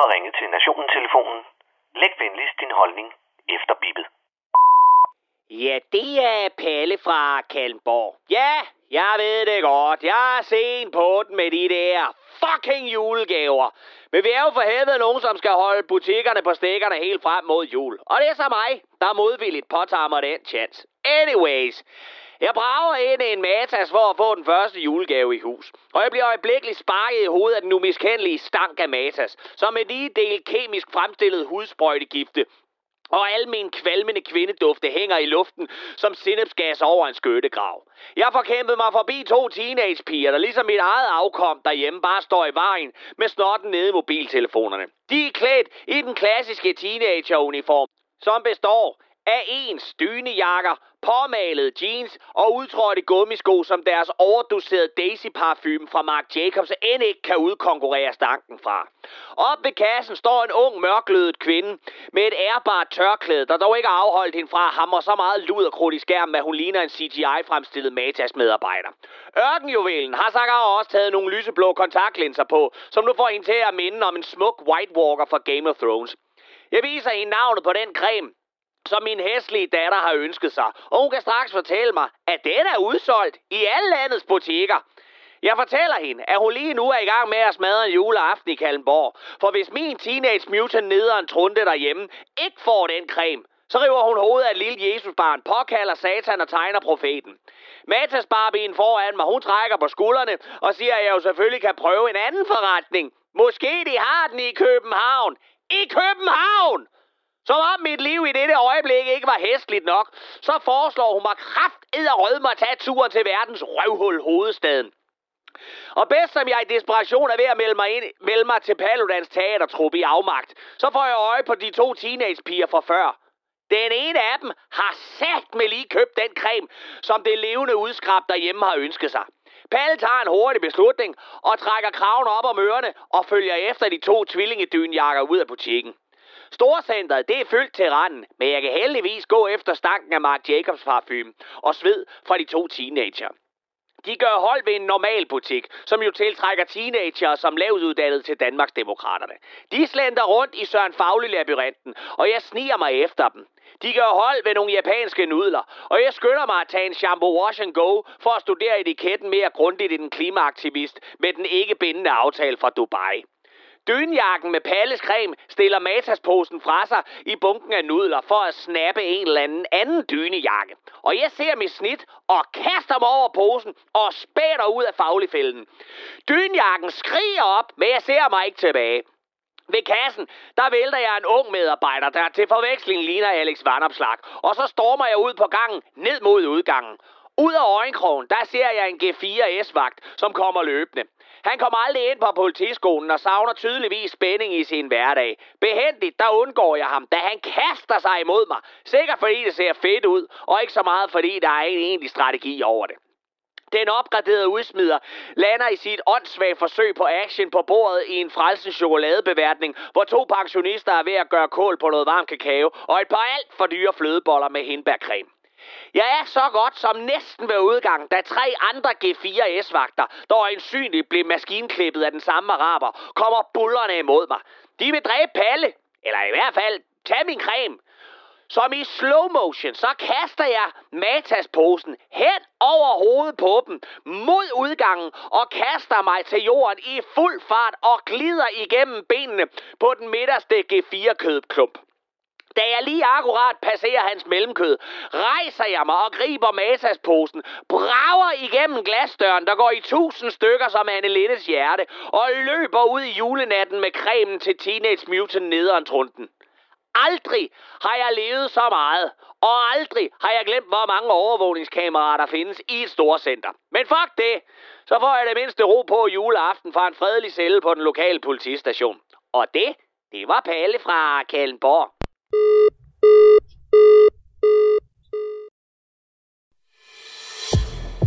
har ringet til Nationen-telefonen. Læg venligst din holdning efter bippet. Ja, det er Palle fra Kalmborg. Ja, jeg ved det godt. Jeg er sen på den med de der fucking julegaver. Men vi er jo for helvede nogen, som skal holde butikkerne på stikkerne helt frem mod jul. Og det er så mig, der modvilligt påtager mig den chance. Anyways, jeg brager ind i en matas for at få den første julegave i hus. Og jeg bliver øjeblikkeligt sparket i hovedet af den umiskendelige stank af matas, som er lige del kemisk fremstillet hudsprøjtegifte og al min kvalmende kvindedufte hænger i luften som sinnepsgas over en skøttegrav. Jeg får kæmpet mig forbi to teenagepiger, der ligesom mit eget afkom derhjemme bare står i vejen med snotten nede i mobiltelefonerne. De er klædt i den klassiske teenageruniform, som består af ens dynejakker, påmalede jeans og udtrådte gummisko, som deres overdoserede Daisy parfume fra Marc Jacobs end ikke kan udkonkurrere stanken fra. Op ved kassen står en ung mørklødet kvinde med et ærbart tørklæde, der dog ikke har afholdt hende fra at hamre så meget lud og krudt i skærmen, at hun ligner en CGI-fremstillet Matas-medarbejder. Ørkenjuvelen har sågar også taget nogle lyseblå kontaktlinser på, som nu får hende til at minde om en smuk White Walker fra Game of Thrones. Jeg viser hende navnet på den creme, som min hæslige datter har ønsket sig. Og hun kan straks fortælle mig, at den er udsolgt i alle landets butikker. Jeg fortæller hende, at hun lige nu er i gang med at smadre en juleaften i Kalmborg. For hvis min teenage mutant nederen trunte derhjemme ikke får den creme, så river hun hovedet af et lille Jesusbarn, påkalder satan og tegner profeten. Matas Barbien foran mig, hun trækker på skuldrene og siger, at jeg jo selvfølgelig kan prøve en anden forretning. Måske de har den i København. I København! Som om mit liv i dette øjeblik ikke var hæstligt nok, så foreslår hun mig kraft rød at tage turen til verdens røvhul hovedstaden. Og bedst som jeg i desperation er ved at melde mig, ind, melde mig til Paludans teatertrup i afmagt, så får jeg øje på de to teenagepiger fra før. Den ene af dem har sagt med lige købt den creme, som det levende udskrab derhjemme har ønsket sig. Palle tager en hurtig beslutning og trækker kraven op om ørerne og følger efter de to tvillingedynjakker ud af butikken. Storcenteret, det er fyldt til randen, men jeg kan heldigvis gå efter stanken af Marc Jacobs parfume og sved fra de to teenager. De gør hold ved en normal butik, som jo tiltrækker teenager som lavt uddannet til Danmarks Demokraterne. De slænder rundt i Søren Faglig labyrinten, og jeg sniger mig efter dem. De gør hold ved nogle japanske nudler, og jeg skynder mig at tage en shampoo wash and go for at studere etiketten mere grundigt i den klimaaktivist med den ikke bindende aftale fra Dubai. Dynjakken med palleskrem stiller Matas-posen fra sig i bunken af nudler for at snappe en eller anden anden dynejakke. Og jeg ser mit snit og kaster mig over posen og spætter ud af fagligfælden. Dynjakken skriger op, men jeg ser mig ikke tilbage. Ved kassen, der vælter jeg en ung medarbejder, der til forveksling ligner Alex Vandopslag. Og så stormer jeg ud på gangen, ned mod udgangen. Ud af øjenkrogen, der ser jeg en G4 S-vagt, som kommer løbende. Han kommer aldrig ind på politiskolen og savner tydeligvis spænding i sin hverdag. Behendigt, der undgår jeg ham, da han kaster sig imod mig. Sikkert fordi det ser fedt ud, og ikke så meget fordi der er en egentlig strategi over det. Den opgraderede udsmider lander i sit åndssvagt forsøg på action på bordet i en frelsens chokoladebeværtning, hvor to pensionister er ved at gøre kål på noget varm kakao og et par alt for dyre flødeboller med hindbærcreme. Jeg er så godt som næsten ved udgang, da tre andre G4S-vagter, der øjensynligt blev maskinklippet af den samme araber, kommer bullerne imod mig. De vil dræbe Palle, eller i hvert fald tage min creme. Som i slow motion, så kaster jeg Matas-posen hen over hovedet på dem, mod udgangen, og kaster mig til jorden i fuld fart og glider igennem benene på den midterste G4-kødklump. Da jeg lige akkurat passerer hans mellemkød, rejser jeg mig og griber Masas-posen, brager igennem glasdøren, der går i tusind stykker som Anne Lindes hjerte, og løber ud i julenatten med cremen til Teenage Mutant nederen. Aldrig har jeg levet så meget, og aldrig har jeg glemt, hvor mange overvågningskameraer der findes i et storcenter. Men fuck det, så får jeg det mindste ro på juleaften fra en fredelig celle på den lokale politistation. Og det, det var Palle fra Kallenborg.